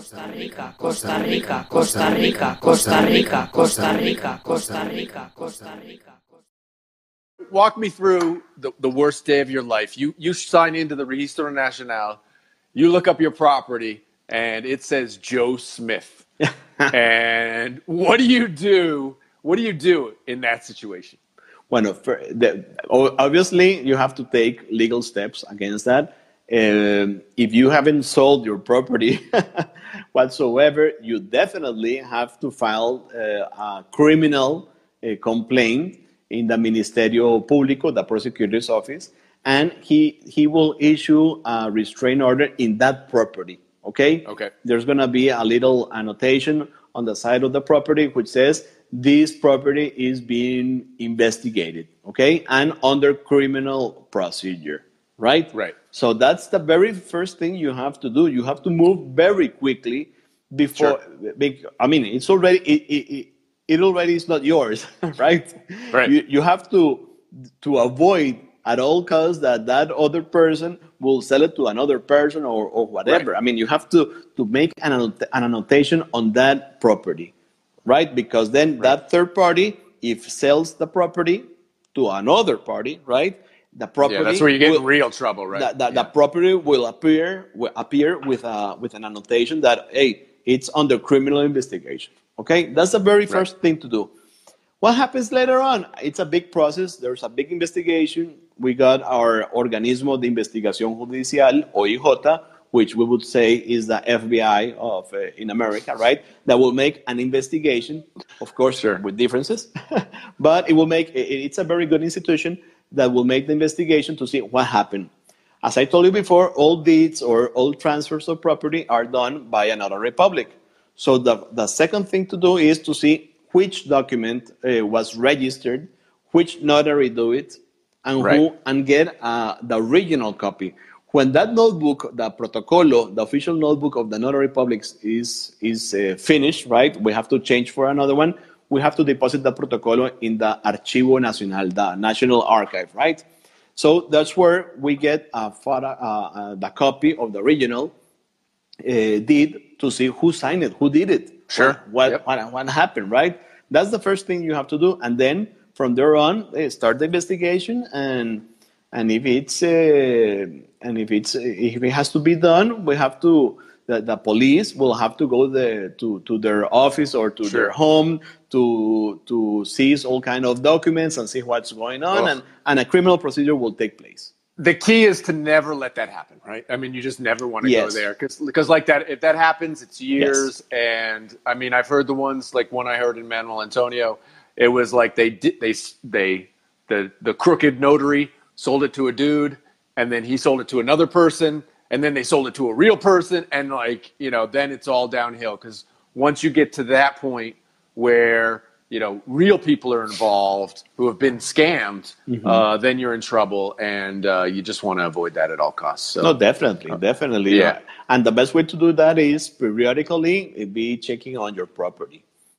Costa Rica, Costa Rica, Costa Rica, Costa Rica, Costa Rica, Costa Rica, Costa Rica. Walk me through the, the worst day of your life. You you sign into the Registro Nacional, you look up your property, and it says Joe Smith. and what do you do? What do you do in that situation? Bueno, for the, obviously you have to take legal steps against that. Um, if you haven't sold your property whatsoever, you definitely have to file uh, a criminal uh, complaint in the Ministerio Público, the prosecutor's office, and he he will issue a restraint order in that property. Okay. Okay. There's gonna be a little annotation on the side of the property which says this property is being investigated. Okay, and under criminal procedure. Right. Right. So that's the very first thing you have to do. You have to move very quickly before. Sure. I mean, it's already it, it, it already is not yours, right? Right. You, you have to to avoid at all costs that that other person will sell it to another person or, or whatever. Right. I mean, you have to to make an, an annotation on that property, right? Because then that third party, if sells the property to another party, right? The property Yeah, that's where you get in will- real trouble, right? the, the, the property will appear will appear with a with an annotation that hey it's under criminal investigation okay? That's the very first thing to do. What happens later on? It's a big process. There's a big investigation. We got our organismo de investigación judicial OIJ which we would say is the FBI of uh, in America right? That will make an investigation of course Sure. with differences but it will make it- it's a very good institution that will make the investigation to see what happened as I told you before, all deeds or all transfers of property are done by a notary public. So the, the second thing to do is to see which document uh, was registered, which notary do it, and Right. who and get uh, the original copy. When that notebook, the protocolo, the official notebook of the notary publics is is uh, finished, right? We have to change for another one. We have to deposit the protocolo in the Archivo Nacional, the National Archive, right? So that's where we get a photo, uh, uh, the copy of the original uh, deed to see who signed it, who did it, Sure. what Yep. what, what happened, right? That's the first thing you have to do, and then from there on, eh, start the investigation, and and if it's uh, and if it's if it has to be done, we have to. The, the police will have to go there to, to their office or to Sure. their home to to seize all kind of documents and see what's going on, Ugh. and, and a criminal procedure will take place. the key is to never let that happen, right? I mean, you just never want to go Yes. there because like that, if that happens, it's years. And I mean, I've heard the ones like one I heard in Manuel Antonio. It was like they did they they the the crooked notary sold it to a dude, and then he sold it to another person, and then they sold it to a real person, and like you know, then it's all downhill because once you get to that point where you know real people are involved who have been scammed, Mm-hmm. uh, then you're in trouble, and uh, you just want to avoid that at all costs. So No, definitely, definitely. yeah. And the best way to do that is periodically be checking on your property.